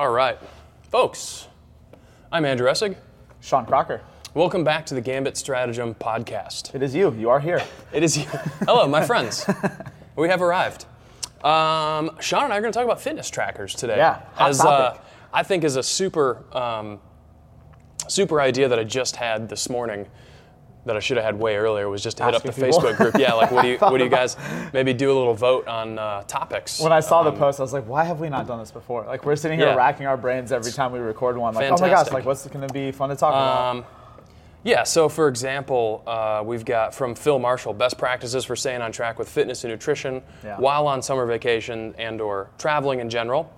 All right, folks. I'm Andrew Essig. Shawn Crocker. Welcome back to the Gambit Stratagem podcast. It is you. You are here. It is you. Hello, my friends. We have arrived. Um, Shawn and I are going to talk about fitness trackers today. Yeah, hot as topic. Uh, I think is a super, um, super idea that I just had this morning. That I should have had way earlier was just to hit up the people. Facebook group. Yeah, like what do you what do you guys maybe do a little vote on uh, topics? When I saw the post, I was like, why have we not done this before? Like, we're sitting here Yeah. racking our brains every time we record one. Like, oh my gosh, like, what's going to be fun to talk about? Um, Yeah, so for example, uh, we've got from Phil Marshall, best practices for staying on track with fitness and nutrition Yeah. while on summer vacation and or traveling in general.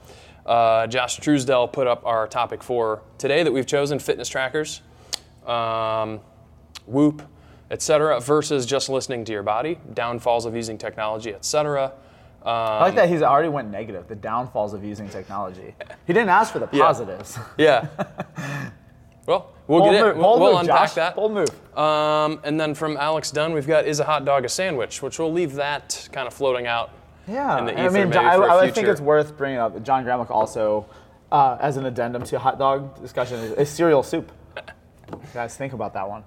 Uh, Josh Truesdell put up our topic for today that we've chosen, fitness trackers, um, Whoop, etc., versus just listening to your body, downfalls of using technology, etc. I like that he's already went negative, the downfalls of using technology. He didn't ask for the positives. Yeah. well, we'll Bold get move, it. We'll, we'll move, unpack Josh. that. Bold move. Um, and then from Alex Dunn, we've got is a hot dog a sandwich, which we'll leave that kind of floating out. Yeah, in the I mean, maybe I, a I think it's worth bringing up. John Gramlich also, uh, as an addendum to hot dog discussion, is, is cereal soup. Guys, think about that one.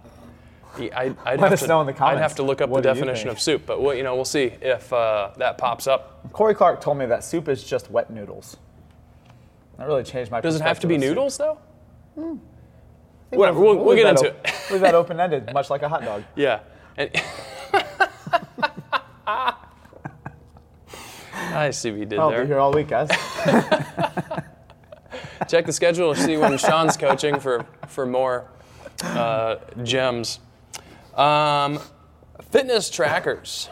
Yeah, I, I'd, Let us to, know in the comments. I'd have to look up What the definition of soup, but we'll, you know, we'll see if uh, that pops up. Corey Clark told me that soup is just wet noodles. That really changed my. Does it have to be of soup. noodles though? Whatever, we'll- we'll leave get into it. leave that open ended, much like a hot dog. Yeah. And I see what you did I'll there. be here all week, guys. Check the schedule to see when Shawn's coaching for for more uh, gems. Um, fitness trackers.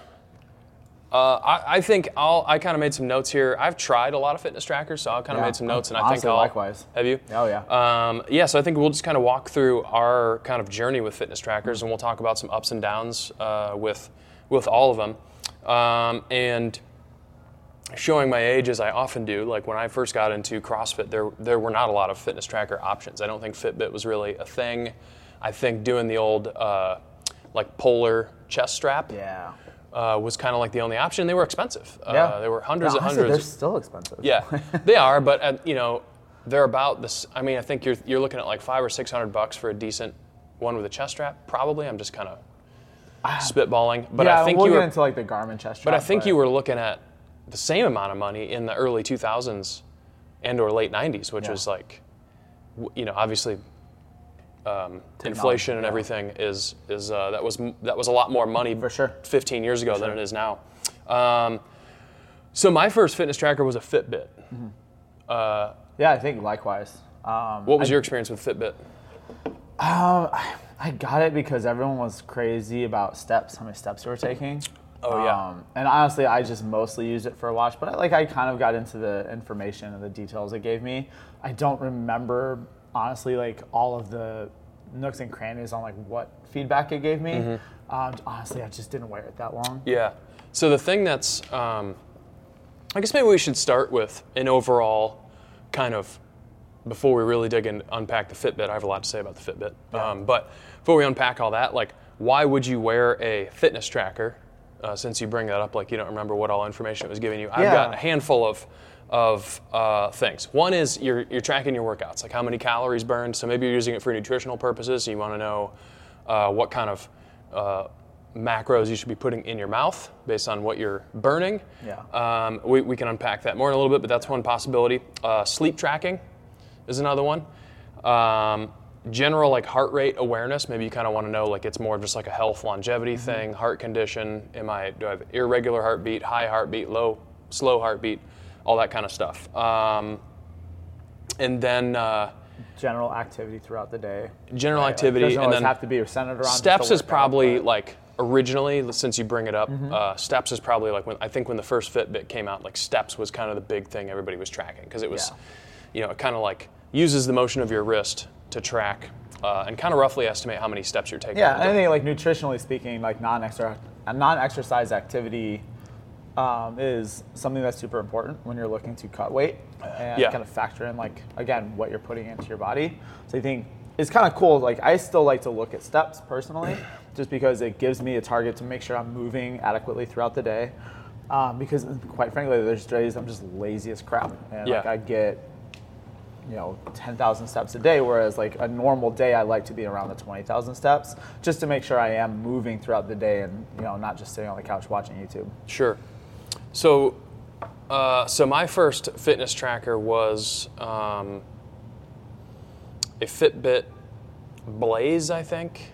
Uh, I, I think I'll. I kind of made some notes here. I've tried a lot of fitness trackers, so I kind of Yeah, made some notes, and I think I'll. likewise. Have you? Oh, yeah. Um, yeah. So I think we'll just kind of walk through our kind of journey with fitness trackers, and we'll talk about some ups and downs uh, with with all of them, um, and showing my age as I often do, like when I first got into CrossFit, there there were not a lot of fitness tracker options. I don't think Fitbit was really a thing. I think doing the old uh, like polar chest strap yeah. uh, was kind of like the only option. They were expensive. Yeah. Uh, they were hundreds Yeah, and hundreds. They're still expensive. Yeah, they are, but uh, you know, they're about this. I mean, I think you're you're looking at like five or six hundred bucks for a decent one with a chest strap. Probably, I'm just kind of spitballing, but yeah, I think we'll you get were. into like the Garmin chest strap. But I think you were looking at the same amount of money in the early 2000s and or late 90s, which Yeah. was like, you know, obviously um, inflation and yeah. everything is is uh, that was that was a lot more money For sure. 15 years ago than it is now. Um, so my first fitness tracker was a Fitbit. Yeah, I think likewise. Um, What was your experience with Fitbit? I got it because everyone was crazy about steps, how many steps you were taking. Oh, yeah. Um, and honestly, I just mostly used it for a watch, but I, like I kind of got into the information and the details it gave me. I don't remember honestly like all of the nooks and crannies on like what feedback it gave me. Mm-hmm. Um, honestly, I just didn't wear it that long. Yeah. So the thing that's, um, I guess maybe we should start with an overall kind of, before we really dig and unpack the Fitbit. I have a lot to say about the Fitbit. Um, but before we unpack all that, like, why would you wear a fitness tracker? Uh, since you bring that up, like you don't remember what all information it was giving you. I've Yeah. got a handful of of uh, things. One is you're you're tracking your workouts, like how many calories burned. So maybe you're using it for nutritional purposes. You want to know uh, what kind of uh, macros you should be putting in your mouth based on what you're burning. Yeah. Um, we, we can unpack that more in a little bit, but that's one possibility. Uh, sleep tracking is another one. Um, general like heart rate awareness. Maybe you kind of want to know like it's more just like a health longevity Mm-hmm. thing, heart condition. Am I do I have irregular heartbeat, high heartbeat, low, slow heartbeat, all that kind of stuff. Um, and then uh, General activity throughout the day. general Right, activity, doesn't and then have to be centered around steps is probably but- like originally since you bring it up Mm-hmm. uh, steps is probably like when i think when the first fitbit came out like steps was kind of the big thing everybody was tracking because it was Yeah. you know it kind of like uses the motion of your wrist to track uh, and kind of roughly estimate how many steps you're taking Yeah, and I think like nutritionally speaking, like non-exercise activity um, is something that's super important when you're looking to cut weight and Yeah. kind of factor in like again what you're putting into your body. So I think it's kind of cool. Like I still like to look at steps personally, just because it gives me a target to make sure I'm moving adequately throughout the day. Um, because quite frankly, there's days I'm just lazy as crap, and like I get you know 10,000 steps a day whereas like a normal day I like to be around the 20,000 steps just to make sure I am moving throughout the day and you know not just sitting on the couch watching YouTube. Sure. So, uh, so my first fitness tracker was um, a Fitbit Blaze, I think.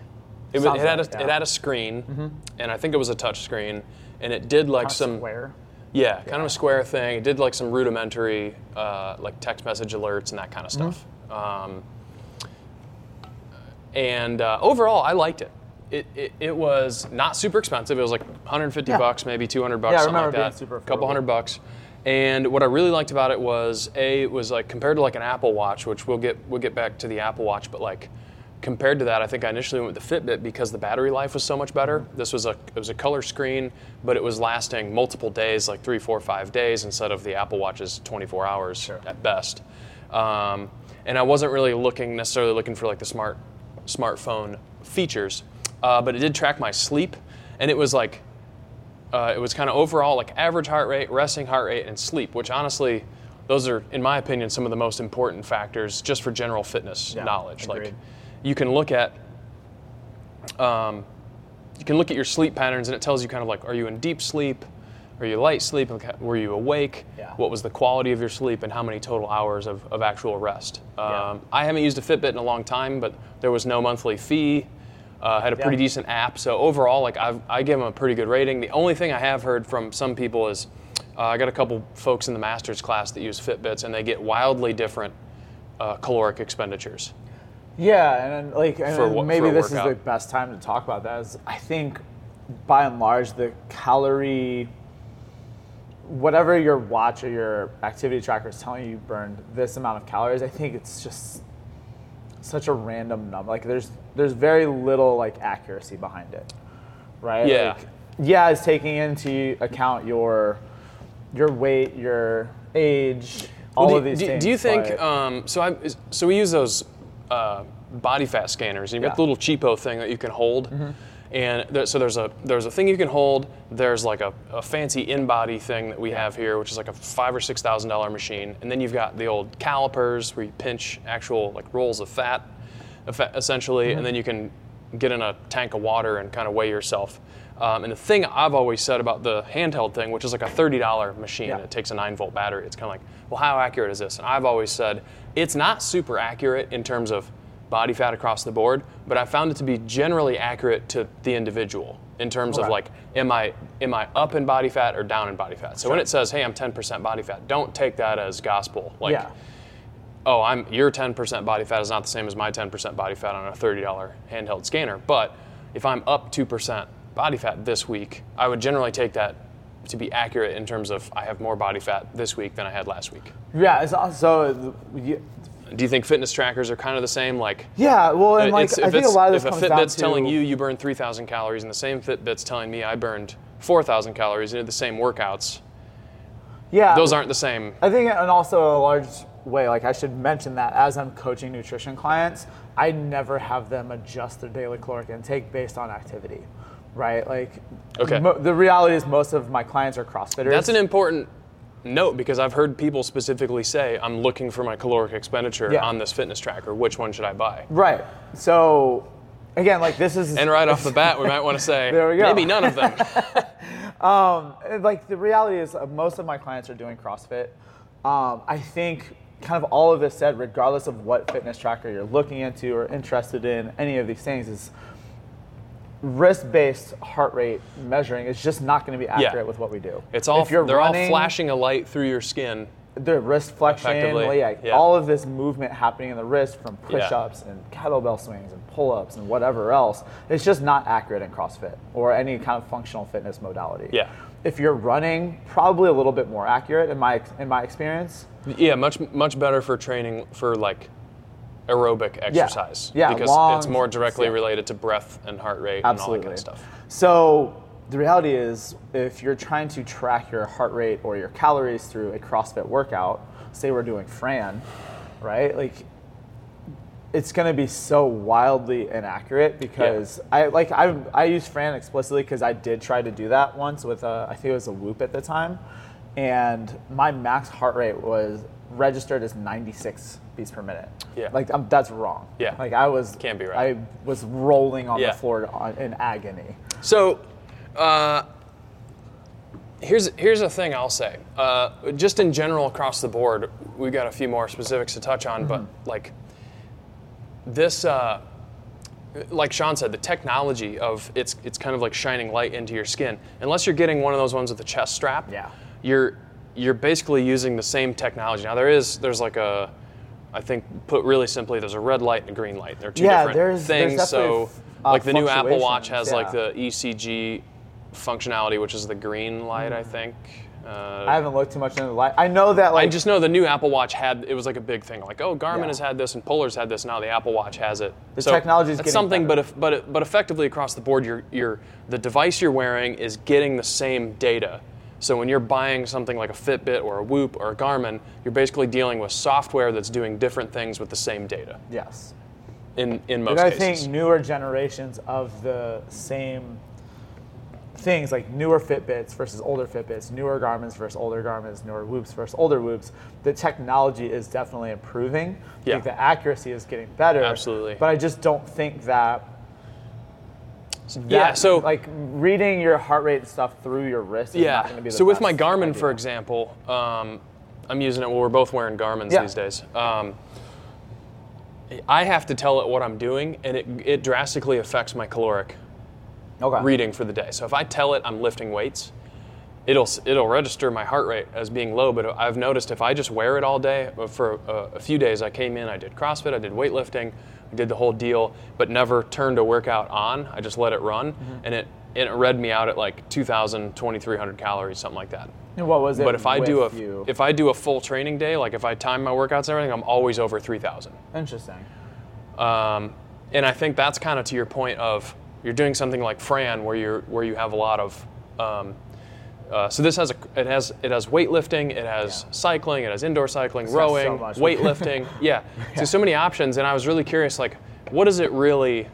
It, was, it had a like, yeah. Mm-hmm. it had a screen, and I think it was a touch screen, and it did like Kinda some square. yeah, kind of a square thing. It did like some rudimentary uh, like text message alerts and that kind of Mm-hmm. stuff. Um, and uh, overall, I liked it. It, it. it was not super expensive. It was like 150 Yeah. bucks, maybe 200 bucks, Yeah, I something like that. super A couple hundred bucks. And what I really liked about it was a it was like compared to like an Apple Watch, which we'll get we'll get back to the Apple Watch, but like compared to that, I think I initially went with the Fitbit because the battery life was so much better. Mm-hmm. This was a it was a color screen, but it was lasting multiple days, like three, four, five days, instead of the Apple Watch's 24 hours at best. Um, and I wasn't really looking necessarily looking for like the smart smartphone features, uh, but it did track my sleep, and it was like uh, it was kind of overall like average heart rate, resting heart rate, and sleep, which honestly, those are, in my opinion, some of the most important factors just for general fitness Yeah, knowledge. Like, you can look at, um, you can look at your sleep patterns, and it tells you kind of like, are you in deep sleep? Are you light sleep? Were you awake? Yeah. What was the quality of your sleep, and how many total hours of, of actual rest? Yeah. Um, I haven't used a Fitbit in a long time, but there was no monthly fee. Uh, had a pretty Yeah. decent app. So overall, like I've, I give them a pretty good rating. The only thing I have heard from some people is uh, I got a couple folks in the master's class that use Fitbits, and they get wildly different uh, caloric expenditures. Yeah, and like and For maybe this is the best time to talk about that. Is I think by and large the calorie whatever your watch or your activity tracker is telling you you burned this amount of calories, I think it's just such a random number. Like there's there's very little like accuracy behind it. Right? Yeah. Like, yeah, it's taking into account your your weight, your age, all Well, of these do, things. do you think? Um, so I so we use those uh, body fat scanners. You've got the Mm-hmm. little cheapo thing that you can hold, and there, so there's a there's a thing you can hold. There's like a, a fancy in-body thing that we have here, which is like a five or six thousand dollar machine, and then you've got the old calipers where you pinch actual like rolls of fat, essentially, Mm-hmm. and then you can get in a tank of water and kind of weigh yourself. Um, and the thing I've always said about the handheld thing, which is like a $30 machine, Yeah. it takes a 9 volt battery. It's kind of like, well, how accurate is this? And I've always said it's not super accurate in terms of body fat across the board, but I found it to be generally accurate to the individual in terms of like, am I am I up in body fat or down in body fat? So when it says, hey, I'm 10% body fat, don't take that as gospel. Like, yeah. oh, I'm your 10% body fat is not the same as my 10% body fat on a $30 handheld scanner. But if I'm up 2% body fat this week, I would generally take that to be accurate in terms of I have more body fat this week than I had last week. Yeah, it's also Do you think fitness trackers are kind of the same? Like, yeah. Well, and uh, like I think a lot of if this a comes down Fitbit's to telling you you burned 3,000 calories and the same Fitbit's telling me I burned 4,000 calories and did the same workouts, yeah, those aren't the same. I think, and also a large way, like I should mention that as I'm coaching nutrition clients, I never have them adjust their daily caloric intake based on activity, right? Like, Okay. mo- the reality is most of my clients are CrossFitters. That's an important note because I've heard people specifically say, I'm looking for my caloric expenditure Yeah. on this fitness tracker. Which one should I buy? right. So, again, like this is And right off the bat, we might want to say, There we go. maybe none of them. And, like the reality is uh, most of my clients are doing CrossFit. Um, I think kind of all of this said, regardless of what fitness tracker you're looking into or interested in, any of these things is wrist-based heart rate measuring is just not going to be accurate with what we do. It's all, if you're they're running, all flashing a light through your skin. the wrist flexion, yeah, yeah. all of this movement happening in the wrist from push-ups and kettlebell swings and pull-ups and whatever else, it's just not accurate in CrossFit or any kind of functional fitness modality. Yeah. If you're running, probably a little bit more accurate in my in my experience. Yeah, much much better for training for like aerobic exercise. Yeah, because long- it's more directly yeah. related to breath and heart rate Absolutely. and all that kind of stuff. So the reality is, if you're trying to track your heart rate or your calories through a CrossFit workout, say we're doing Fran, right? Like, it's going to be so wildly inaccurate because I like I I use Fran explicitly because I did try to do that once with a I think it was a Whoop at the time, and my max heart rate was registered as 96 beats per minute. Yeah. Like um, that's wrong. Yeah. Like I was. Can't be right. I was rolling on Yeah. the floor on, in agony. So, uh, here's here's a thing I'll say. Uh, just in general across the board, we got a few more specifics to touch on, but like this, uh, like Shawn said, the technology of it's it's kind of like shining light into your skin. Unless you're getting one of those ones with a chest strap, Yeah. you're you're basically using the same technology. Now there is there's like a I think put really simply, there's a red light and a green light. They're two Yeah, different there's- there's things. so, definitely, uh, like the new Apple Watch has like the ECG functionality, which is the green light, I think. Uh, I haven't looked too much into the light. I know that I just know the new Apple Watch had it was like a big thing. Like, oh, Garmin Yeah. has had this and Polar's had this. Now the Apple Watch has it. The so that's getting something, better. but if, but but effectively across the board, you're you're the device you're wearing is getting the same data. So when you're buying something like a Fitbit or a Whoop or a Garmin, you're basically dealing with software that's doing different things with the same data. yes. In in most But I cases. think newer generations of the same things, like newer Fitbits versus older Fitbits, newer Garmins versus older Garmins, newer Whoops versus older Whoops, the technology is definitely improving. I Yeah. think the accuracy is getting better. Absolutely. But I just don't think that. Yeah. that, So like reading your heart rate and stuff through your wrist is not going to be Yeah. the So with my Garmin, idea. for example, um, I'm using it. Well, we're both wearing Garmin's Yeah. these days. Um, I have to tell it what I'm doing, and it, it drastically affects my caloric okay. reading for the day. So if I tell it I'm lifting weights, it'll it'll register my heart rate as being low. But I've noticed if I just wear it all day, uh, for a, a few days, I came in, I did CrossFit, I did weightlifting, I did the whole deal, but never turned a workout on. I just let it run, and it and it read me out at like 2,000, 2,300 calories, something like that. And what was it? But if I do a you? if I do a full training day, like if I time my workouts and everything, I'm always over 3,000. Interesting. Um, and I think that's kind of to your point of you're doing something like Fran, where you're where you have a lot of. Um, uh, so this has a it has it has weightlifting, it has Yeah. cycling, it has indoor cycling, so rowing, much. weightlifting. yeah. so so many options, and I was really curious, like, what does it really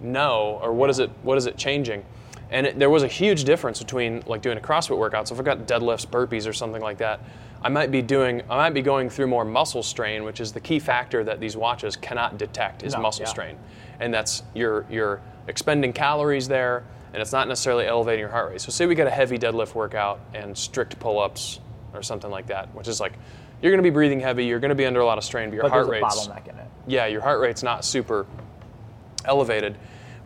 know, or what is it what is it changing? And it, there was a huge difference between like doing a CrossFit workout. So if I got deadlifts, burpees, or something like that, I might be doing I might be going through more muscle strain, which is the key factor that these watches cannot detect is No, muscle yeah. strain, and that's you're you're expending calories there, and it's not necessarily elevating your heart rate. So say we get a heavy deadlift workout and strict pull-ups or something like that, which is like you're going to be breathing heavy, you're going to be under a lot of strain, but your But heart there's a rate's bottleneck in it. yeah, your heart rate's not super elevated.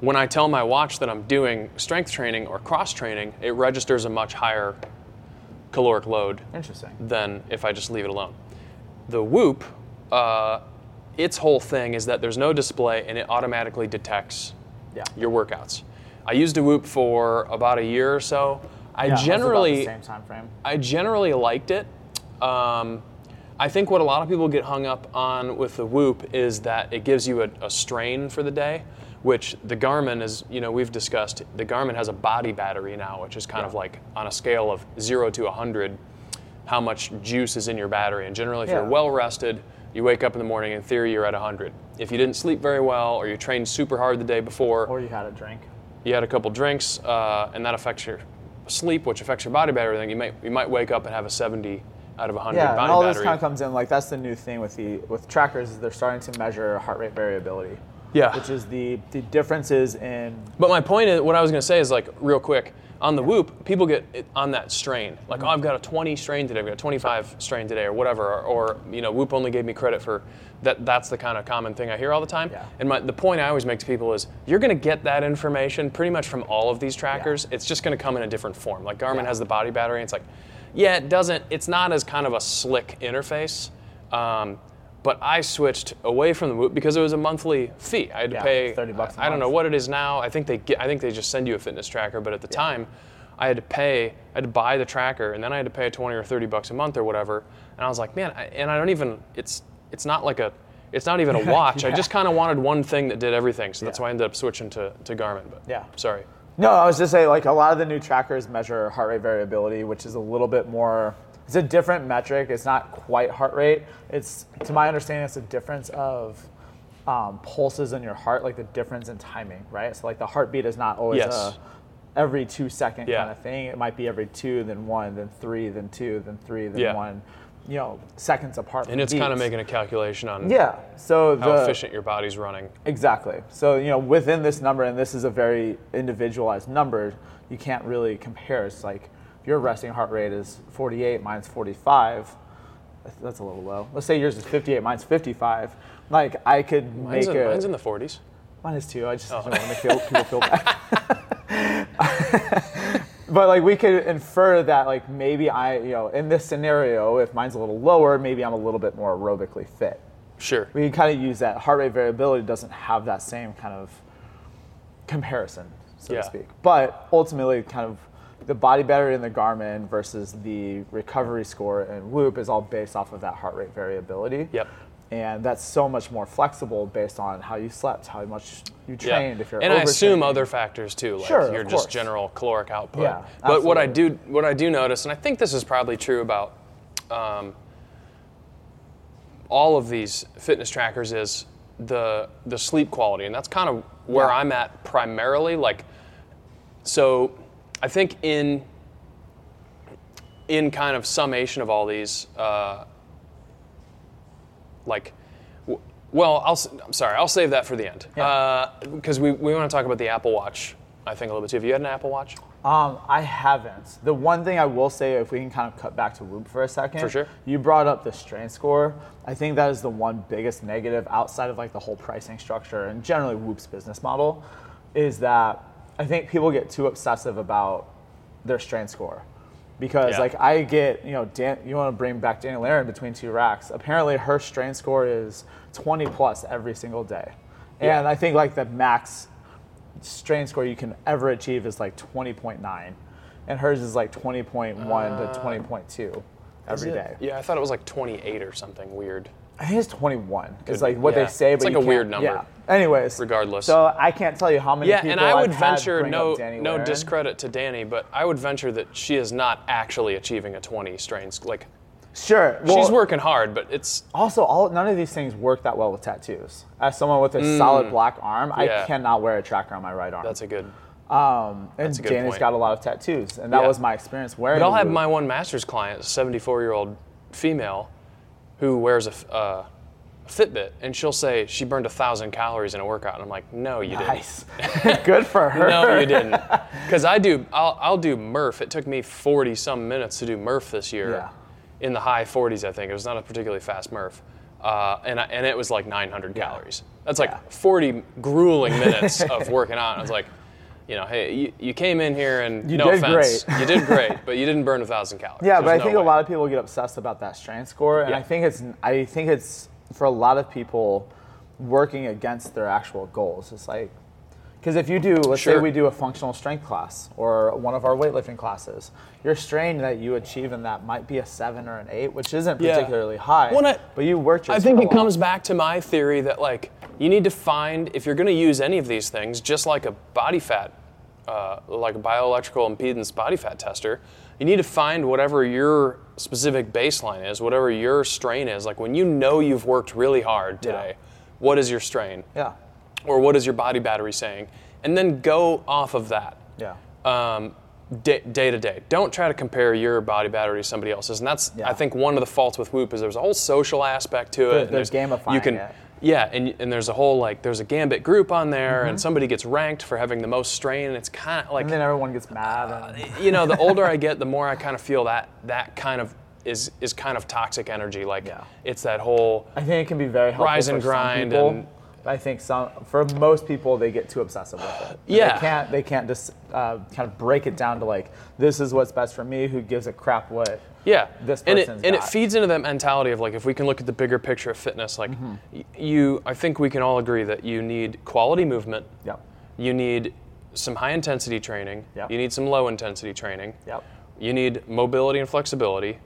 When I tell my watch that I'm doing strength training or cross training, it registers a much higher caloric load Interesting. than if I just leave it alone. The Whoop, uh, its whole thing is that there's no display and it automatically detects Yeah. your workouts. I used a Whoop for about a year or so. I Yeah, generally the same time frame. I generally liked it. Um, I think what a lot of people get hung up on with the Whoop is that it gives you a, a strain for the day, which the Garmin is, you know, we've discussed. The Garmin has a body battery now, which is kind of like on a scale of zero to 100, how much juice is in your battery. And generally, if Yeah. you're well rested, you wake up in the morning, in theory, you're at 100. If you didn't sleep very well or you trained super hard the day before, Or you had a drink. You had a couple drinks, uh, and that affects your sleep, which affects your body battery. Then you might you might wake up and have a 70 out of 100 Yeah, body and all battery. this kind of comes in. Like that's the new thing with the with trackers is they're starting to measure heart rate variability. Yeah. Which is the the differences in but my point is, what I was going to say is like real quick on the Whoop, people get on that strain. Like, oh, I've got a 20 strain today. I've got a 25 strain today, or whatever. Or, or you know, Whoop only gave me credit for that. That's the kind of common thing I hear all the time. Yeah. And my, the point I always make to people is, you're going to get that information pretty much from all of these trackers. Yeah. It's just going to come in a different form. Like Garmin Yeah. has the body battery. And it's like, yeah, it doesn't. It's not as kind of a slick interface. Um, but I switched away from the Whoop because it was a monthly fee. I had to Yeah, pay 30 bucks a I don't know what it is now. I think they get, I think they just send you a fitness tracker, but at the time, I had to pay, I had to buy the tracker, and then I had to pay 20 or 30 bucks a month or whatever. And I was like, man, I, and I don't even. It's it's not like a, it's not even a watch. I just kind of wanted one thing that did everything, so that's Yeah. why I ended up switching to, to Garmin. But Yeah. sorry. No, I was just saying, like a lot of the new trackers measure heart rate variability, which is a little bit more. It's a different metric. It's not quite heart rate. It's, to my understanding, it's a difference of um, pulses in your heart, like the difference in timing, right? So like the heartbeat is not always Yes. a every two second Yeah. kind of thing. It might be every two, then one, then three, then two, then three, then Yeah. one. you know, seconds apart. And it's kind of making a calculation on yeah. So how the, efficient your body's running. Exactly. So, you know, within this number, and this is a very individualized number, you can't really compare. It's like your resting heart rate is 48, mine's 45, that's a little low. Let's say yours is 58, mine's 55. Like, I could Mine's make in, a. mine's in the 40s. Mine is too. I just Oh. don't want to make people feel bad. but like we could infer that like maybe I, you know, in this scenario, if mine's a little lower, maybe I'm a little bit more aerobically fit. Sure. We can kind of use that. Heart rate variability doesn't have that same kind of comparison, so Yeah. to speak. But ultimately, kind of the body battery in the Garmin versus the recovery score in Whoop is all based off of that heart rate variability. Yep. And that's so much more flexible based on how you slept, how much you trained. If you're and I assume other factors too, like Sure, your just general caloric output. Yeah, but what I do what I do notice, and I think this is probably true about um, all of these fitness trackers, is the the sleep quality, and that's kind of where Yeah. I'm at primarily. Like, so I think in in kind of summation of all these. Uh, like w- well I'll, I'm sorry I'll save that for the end Yeah. because we, we want to talk about the Apple Watch I think a little bit too have you had an Apple Watch Um, I haven't. The one thing I will say, if we can kind of cut back to Whoop for a second, For sure. You brought up the strain score. I think that is the one biggest negative outside of like the whole pricing structure and generally Whoop's business model, is that I think people get too obsessive about their strain score. Because Yeah. like I get, you know, Dan, you want to bring back Danny Laren between two racks. Apparently her strain score is 20 plus every single day. And I think like the max strain score you can ever achieve is like 20.9 and hers is like 20.1 to 20.2 every Uh, day. yeah I thought it was like 28 or something weird I think it's 21. It's like what yeah. they say, but It's but like a weird number. Yeah. Anyways, Regardless. So I can't tell you how many yeah and I would I've venture no no discredit to Danny but I would venture that she is not actually achieving a 20 strains like Sure. well, she's working hard but it's Also, all none of these things work that well with tattoos. As someone with a solid black arm, Mm. Yeah. I cannot wear a tracker on my right arm. that's a good um, and that's a good Danny's got a lot of tattoos, and that Yeah. was my experience wearing. But I'll have my one master's client, 74 year old female, who wears a, uh, a Fitbit, and she'll say she burned a thousand calories in a workout, and I'm like, no, you Nice. Didn't. Nice, good for her. No, you didn't. Because I do, I'll, I'll do Murph. It took me 40 some minutes to do Murph this year, Yeah. in the high 40s, I think. It was not a particularly fast Murph. Uh, and, I, and it was like 900 calories. That's like Yeah. 40 grueling minutes of working out. And I was like, you know, hey, you, you came in here and You no did offense, great. you did great, but you didn't burn a thousand calories. Yeah, but I no think a lot of people get obsessed about that strength score, and Yeah. I think it's I think it's for a lot of people working against their actual goals. It's like because if you do, let's say we do a functional strength class or one of our weightlifting classes, your strain that you achieve in that might be a seven or an eight, which isn't Yeah. particularly high. Well, I- but you worked your I think it comes back to my theory that like you need to find if you're going to use any of these things, just like a body fat, uh, like a bioelectrical impedance body fat tester, you need to find whatever your specific baseline is, whatever your strain is. Like when you know you've worked really hard today, what is your strain, Yeah, or what is your body battery saying, and then go off of that yeah, um, day, day to day. Don't try to compare your body battery to somebody else's. And that's, Yeah. I think, one of the faults with Whoop is there's a whole social aspect to it. They're there's- You can, it. Yeah, and, and there's a whole like there's a Gambit group on there, Mm-hmm. and somebody gets ranked for having the most strain. And it's kind of like and then everyone gets mad. And, you know, the older I get, the more I kind of feel that that kind of is is kind of toxic energy. Like Yeah. it's that whole I think it can be very helpful Rise and grind and- I think some, for most people, they get too obsessive with it. Yeah. they can't. They can't just uh, kind of break it down to like, this is what's best for me. Who gives a crap what? Yeah, this and it person's and it feeds into that mentality of like if we can look at the bigger picture of fitness, like Mm-hmm. y- you, I think we can all agree that you need quality movement. Yep. You need some high intensity training. Yep. You need some low intensity training. Yep. You need mobility and flexibility.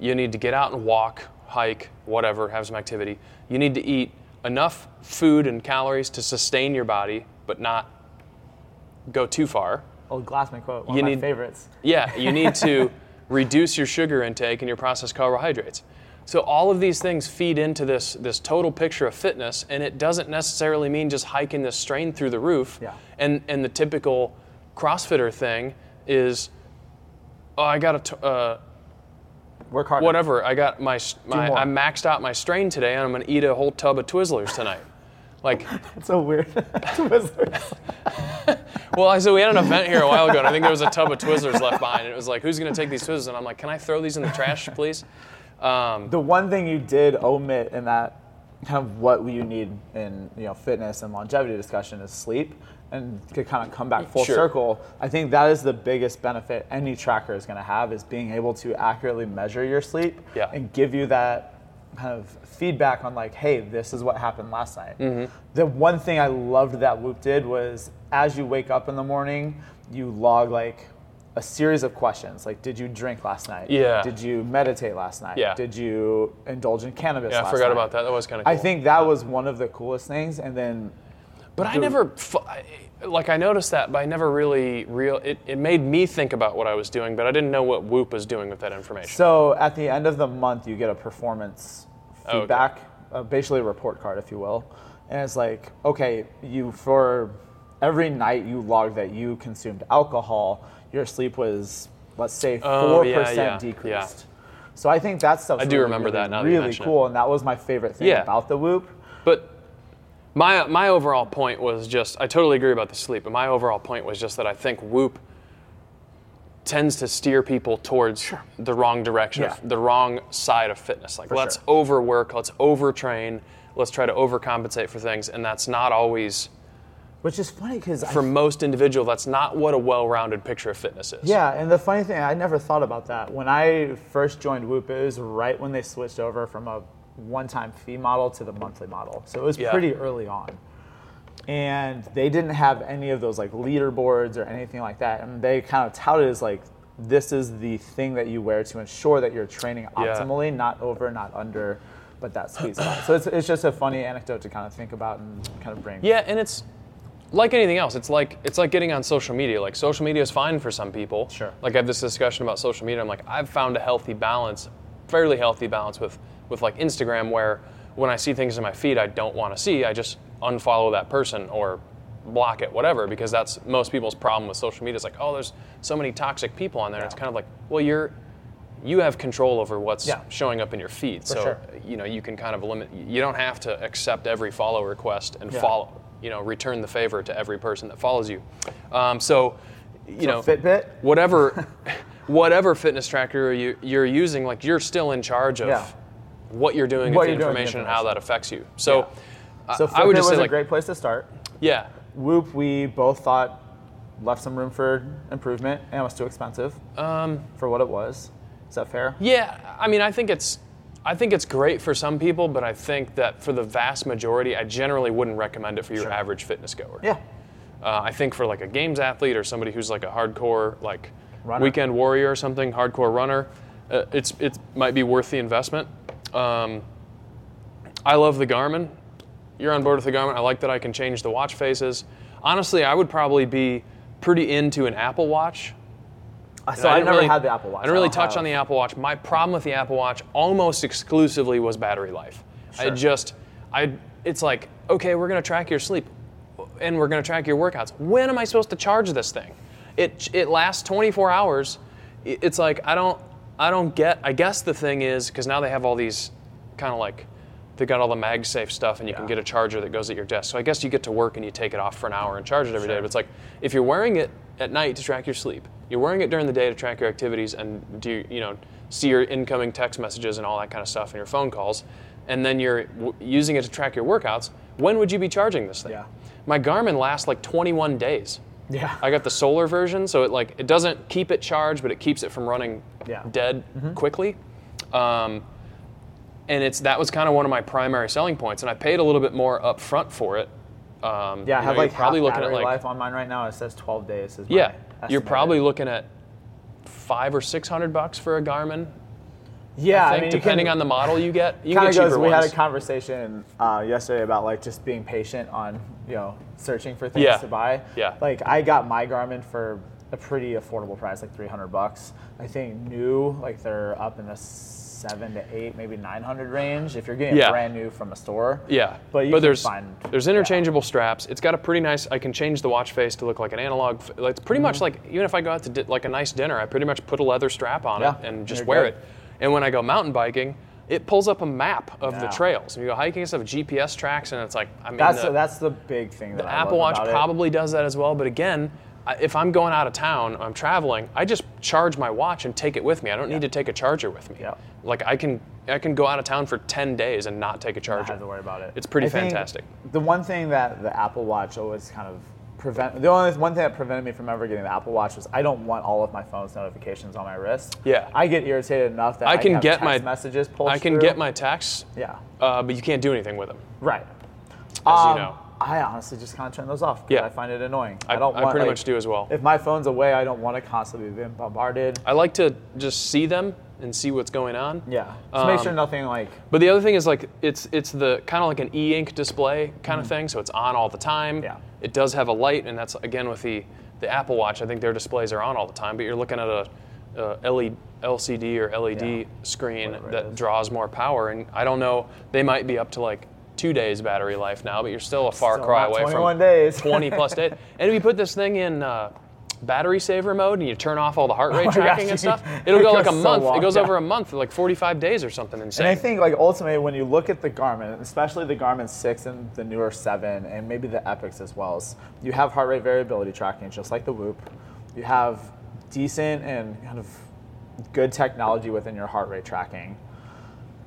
You need to get out and walk, hike, whatever, have some activity. You need to eat enough food and calories to sustain your body, but not go too far. Old Glassman quote. One You of my need- favorites. Yeah, you need to reduce your sugar intake and your processed carbohydrates. So all of these things feed into this this total picture of fitness, and it doesn't necessarily mean just hiking this strain through the roof. Yeah. And and the typical CrossFitter thing is, oh, I got a t- uh, Work harder. whatever. I got my, my. I maxed out my strain today, and I'm gonna eat a whole tub of Twizzlers tonight. Like, It's so weird. Twizzlers. well, I said we had an event here a while ago, and I think there was a tub of Twizzlers left behind. And it was like, who's gonna take these Twizzlers? And I'm like, can I throw these in the trash, please? Um, the one thing you did omit in that kind of what you need in you know fitness and longevity discussion is sleep and to kind of come back full Sure. circle i think that is the biggest benefit any tracker is going to have is being able to accurately measure your sleep Yeah. and give you that kind of feedback on like hey this is what happened last night Mm-hmm. the one thing i loved that whoop did was as you wake up in the morning you log like a series of questions like did you drink last night Yeah. did you meditate last night Yeah. did you indulge in cannabis yeah, I forgot night? about that. That was kind of cool. I think that was one of the coolest things. And then, But I never, like, I noticed that, but I never really real. It, it made me think about what I was doing, but I didn't know what Whoop was doing with that information. so at the end of the month, you get a performance okay. feedback, uh, basically a report card, if you will. And it's like, okay, you for every night you log that you consumed alcohol, your sleep was, let's say, Oh, four yeah, percent yeah, decreased. yeah. So I think that stuff. I do remember that now that you really mention it. cool, and that was my favorite thing Yeah. about the Whoop. But my my overall point was just I totally agree about the sleep, but my overall point was just that I think Whoop tends to steer people towards the wrong direction, Yeah. the wrong side of fitness. Like let's sure. overwork, let's overtrain, let's try to overcompensate for things, and that's not always Which is funny because for most individual that's not what a well-rounded picture of fitness is. Yeah, and the funny thing, I never thought about that. When I first joined Whoop, it was right when they switched over from a one-time fee model to the monthly model. So it was Yeah. pretty early on. And they didn't have any of those like leaderboards or anything like that. And they kind of touted as like this is the thing that you wear to ensure that you're training Yeah. optimally, not over, not under, but that sweet spot. So it's, it's just a funny anecdote to kind of think about and kind of bring. Yeah, and it's like anything else. It's like it's like getting on social media. Like social media is fine for some people. Sure. Like I have this discussion about social media. I'm like I've found a healthy balance, fairly healthy balance with with like Instagram, where when I see things in my feed I don't want to see, I just unfollow that person or block it, whatever. Because that's most people's problem with social media. It's like oh, there's so many toxic people on there. And it's kind of like well, you're you have control over what's Yeah. showing up in your feed. so sure. you know you can kind of limit. You don't have to accept every follow request and Yeah. follow you know return the favor to every person that follows you um, so you know Fitbit? whatever whatever fitness tracker you, you're using like you're still in charge of Yeah. What you're doing What with the you're doing the information and how that affects you so I- So I would Fitbit just was say a like great place to start. yeah Whoop, we both thought left some room for improvement and it was too expensive um, for what it was. Is that fair? Yeah, I mean, I think it's, I think it's great for some people, but I think that for the vast majority, I generally wouldn't recommend it for your average fitness goer. Yeah. Uh, I think for like a games athlete or somebody who's like a hardcore like Runner. weekend warrior or something, hardcore runner, uh, it's it might be worth the investment. Um, I love the Garmin. You're on board with the Garmin. I like that I can change the watch faces. Honestly, I would probably be pretty into an Apple Watch. So I, didn't never really- had the Apple Watch. I didn't really touch have- on the Apple Watch. My problem with the Apple Watch almost exclusively was battery life. Sure. I just, I, it's like, okay, we're gonna track your sleep, and we're gonna track your workouts. When am I supposed to charge this thing? It it lasts 24 hours. It's like I don't I don't get. I guess the thing is because now they have all these kind of like they got all the MagSafe stuff, and you can get a charger that goes at your desk. So I guess you get to work and you take it off for an hour and charge it every day. Sure. But it's like if you're wearing it at night to track your sleep, you're wearing it during the day to track your activities and do you know see your incoming text messages and all that kind of stuff and your phone calls, and then you're w- using it to track your workouts. When would you be charging this thing? Yeah. My Garmin lasts like 21 days. Yeah. I got the solar version, so it like it doesn't keep it charged, but it keeps it from running Yeah. dead quickly. Um, and it's that was kind of one of my primary selling points, and I paid a little bit more up front for it. Um, yeah, I have know, like probably looking at like life on mine right now. It says 12 days. Yeah, you're probably looking at five or six hundred bucks for a Garmin. yeah. I I mean, depending can- on the model you get, you can get cheaper goes. We had a conversation uh, yesterday about like just being patient on you know searching for things Yeah. to buy. Yeah. Like I got my Garmin for a pretty affordable price, like 300 bucks. I think new, like they're up in the seven to eight, maybe 900 range. If you're getting Yeah. brand new from a store. Yeah, But you can there's find- there's yeah. interchangeable straps. It's got a pretty nice. I can change the watch face to look like an analog. Like it's pretty Mm-hmm. much like even if I go out to di- like a nice dinner, I pretty much put a leather strap on Yeah, it and just you're wear good. it. And when I go mountain biking, it pulls up a map of the trails. And you go hiking and stuff, GPS tracks, and it's like, I mean, That's the, that's the big thing. That the I Apple love Watch about it. probably does that as well. But again, if I'm going out of town, I'm traveling, I just charge my watch and take it with me. I don't need to take a charger with me. Yeah. Like I can, I can go out of town for 10 days and not take a charger. Not have to worry about it. It's pretty I fantastic. The one thing that the Apple Watch always kind of prevent the only one thing that prevented me from ever getting the Apple Watch was I don't want all of my phone's notifications on my wrist. Yeah. I get irritated enough that I I, can have get text my messages pulled I can through. get my texts, yeah uh, but you can't do anything with them. right. As Um, you know. I honestly just kind of turn those off. 'cause Yeah. I find it annoying. I, I, don't I want pretty like, much do as well. If my phone's away, I don't want to constantly be bombarded. I like to just see them and see what's going on. Yeah. Just make sure Um, nothing like But the other thing is like it's it's the kind of like an e-ink display kind of thing, so it's on all the time. Mm-hmm. Yeah. It does have a light, and that's again with the the Apple Watch. I think their displays are on all the time, but you're looking at a, a LED, LCD or LED Yeah. screen that draws more power, and I don't know. They might be up to like two days battery life now, but you're still a far Still cry away 21 from days. 20 plus days. And if you put this thing in. Uh, Battery saver mode, and you turn off all the heart oh rate Oh tracking gosh, and stuff. It'll it go like a so month. long, it goes yeah. over a month, like 45 days or something insane. And I think like ultimately when you look at the Garmin, especially the Garmin 6 and the newer 7 and maybe the Epix as well, you have heart rate variability tracking just like the Whoop. You have decent and kind of good technology within your heart rate tracking.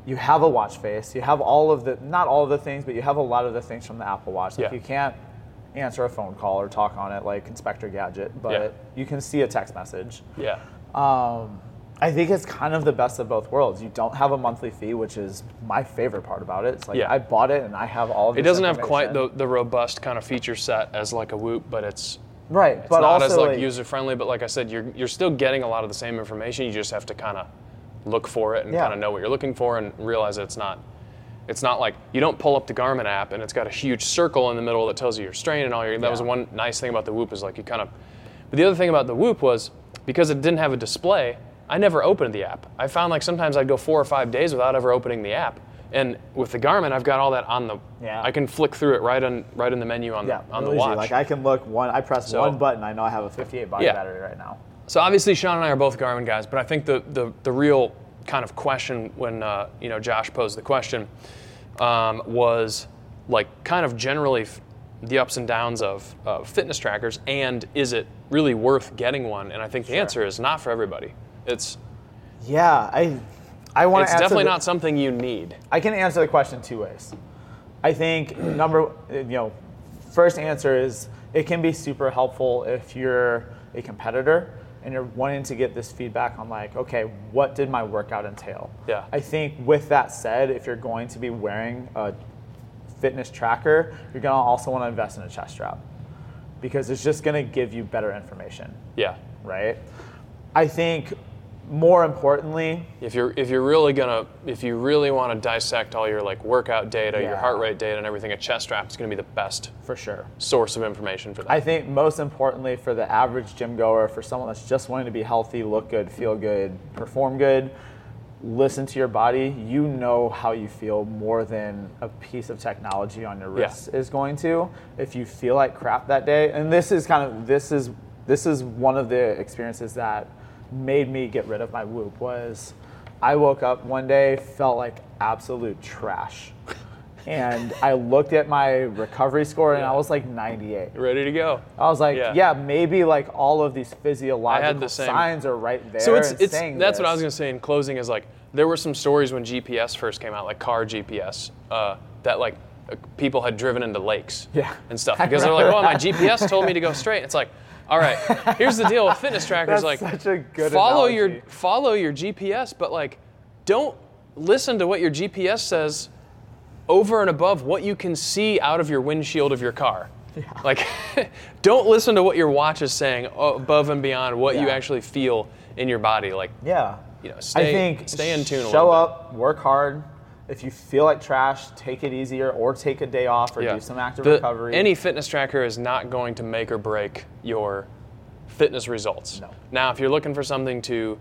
You have a watch face. You have all of the not all of the things, but you have a lot of the things from the Apple Watch. Like Yeah. you can't answer a phone call or talk on it like Inspector Gadget, but Yeah. you can see a text message. yeah. Um, I think it's kind of the best of both worlds. You don't have a monthly fee, which is my favorite part about it. It's like Yeah. I bought it and I have all of It doesn't have quite the, the robust kind of feature set as like a Whoop, but it's right, it's but not also as like, like, user friendly. But like I said, you're you're still getting a lot of the same information. You just have to kind of look for it and Yeah. kind of know what you're looking for and realize that it's not. It's not like you don't pull up the Garmin app and it's got a huge circle in the middle that tells you your strain and all your. That was one nice thing about the Whoop is like you kind of. But the other thing about the Whoop was because it didn't have a display, I never opened the app. I found like sometimes I'd go four or five days without ever opening the app. And with the Garmin, I've got all that on the. Yeah. I can flick through it right on right in the menu on yeah, the on the real easy. watch. Like I can look one. I press So- one button. I know I have a 58 body Yeah. battery right now. So obviously, Shawn and I are both Garmin guys, but I think the the, the real kind of question when uh, you know Josh posed the question um, was like kind of generally f- the ups and downs of uh, fitness trackers, and is it really worth getting one? And I think the answer is not for everybody. It's Yeah, I I want it's definitely the- not something you need. I can answer the question two ways. I think number, you know, first answer is it can be super helpful if you're a competitor and you're wanting to get this feedback on like, okay, what did my workout entail? Yeah. I think with that said, if you're going to be wearing a fitness tracker, you're gonna also want to invest in a chest strap because it's just gonna give you better information, Yeah. right? I think more importantly, If you're if you're really gonna if you really want to dissect all your like workout data, your heart rate data, and everything, a chest strap is going to be the best for sure. source of information for that. I think most importantly for the average gym goer, for someone that's just wanting to be healthy, look good, feel good, perform good, listen to your body. You know how you feel more than a piece of technology on your Yeah. wrist is going to. If you feel like crap that day, and this is kind of this is this is one of the experiences that made me get rid of my whoop was I woke up one day felt like absolute trash. And I looked at my recovery score and I was like 98. Ready to go. I was like, Yeah. yeah. maybe like all of these physiological the signs are right there. So it's it's saying that's what I was gonna say in closing is like there were some stories when GPS first came out, like car GPS, uh, that like uh, people had driven into lakes Yeah. and stuff because they're like, well, my. GPS told me to go straight. It's like, all right, here's the deal with fitness trackers. That's like, such a good follow your follow your GPS, but like, don't listen to what your GPS says over and above what you can see out of your windshield of your car. Like, don't listen to what your watch is saying above and beyond what you actually feel in your body. Like, Yeah. you know, stay, I think stay in tune a show up, work hard. If you feel like trash, take it easier or take a day off or. Yeah. do some active The- recovery. Any fitness tracker is not going to make or break your fitness results. No. Now, if you're looking for something to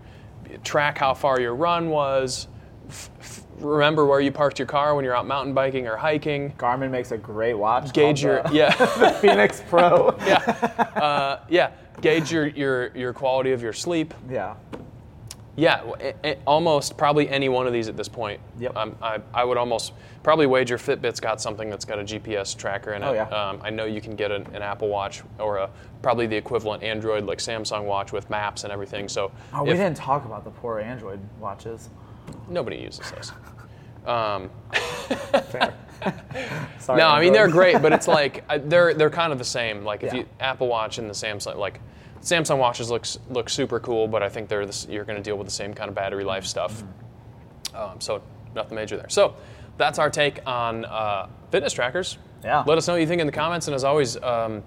track how far your run was, f- f- remember where you parked your car when you're out mountain biking or hiking, Garmin makes a great watch. gauge your the yeah. Fenix Pro. yeah, uh, yeah. Gauge your, your your quality of your sleep. yeah. Yeah, a- a- almost probably any one of these at this point. Yep. Um, I, I would almost probably wager Fitbit's got something that's got a GPS tracker in it. Oh, yeah. Um, I know you can get an, an Apple Watch or a, probably the equivalent Android like Samsung Watch with maps and everything. So Oh, we if- didn't talk about the poor Android watches. nobody uses those. Um, Fair. Sorry, no, I mean they're great, but it's like uh, they're they're kind of the same. Like if Yeah. you Apple Watch and the Samsung like Samsung watches looks look super cool, but I think they're this, you're going to deal with the same kind of battery life stuff. Um, so nothing major there. So that's our take on uh, fitness trackers. Yeah. Let us know what you think in the comments, and as always, um,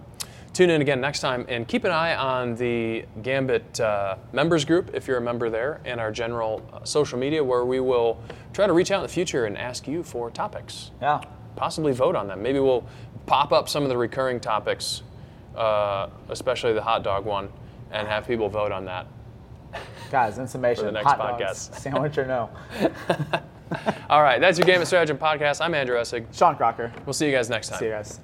tune in again next time and keep an eye on the Gambit uh, members group if you're a member there, and our general uh, social media where we will try to reach out in the future and ask you for topics Yeah. possibly vote on them. Maybe we'll pop up some of the recurring topics, uh, especially the hot dog one, and have people vote on that. Guys, in summation, For the next hot dogs, podcast. sandwich or no? All right, that's your Game of Strategy podcast. I'm Andrew Essig. Shawn Crocker. We'll see you guys next time. See you guys.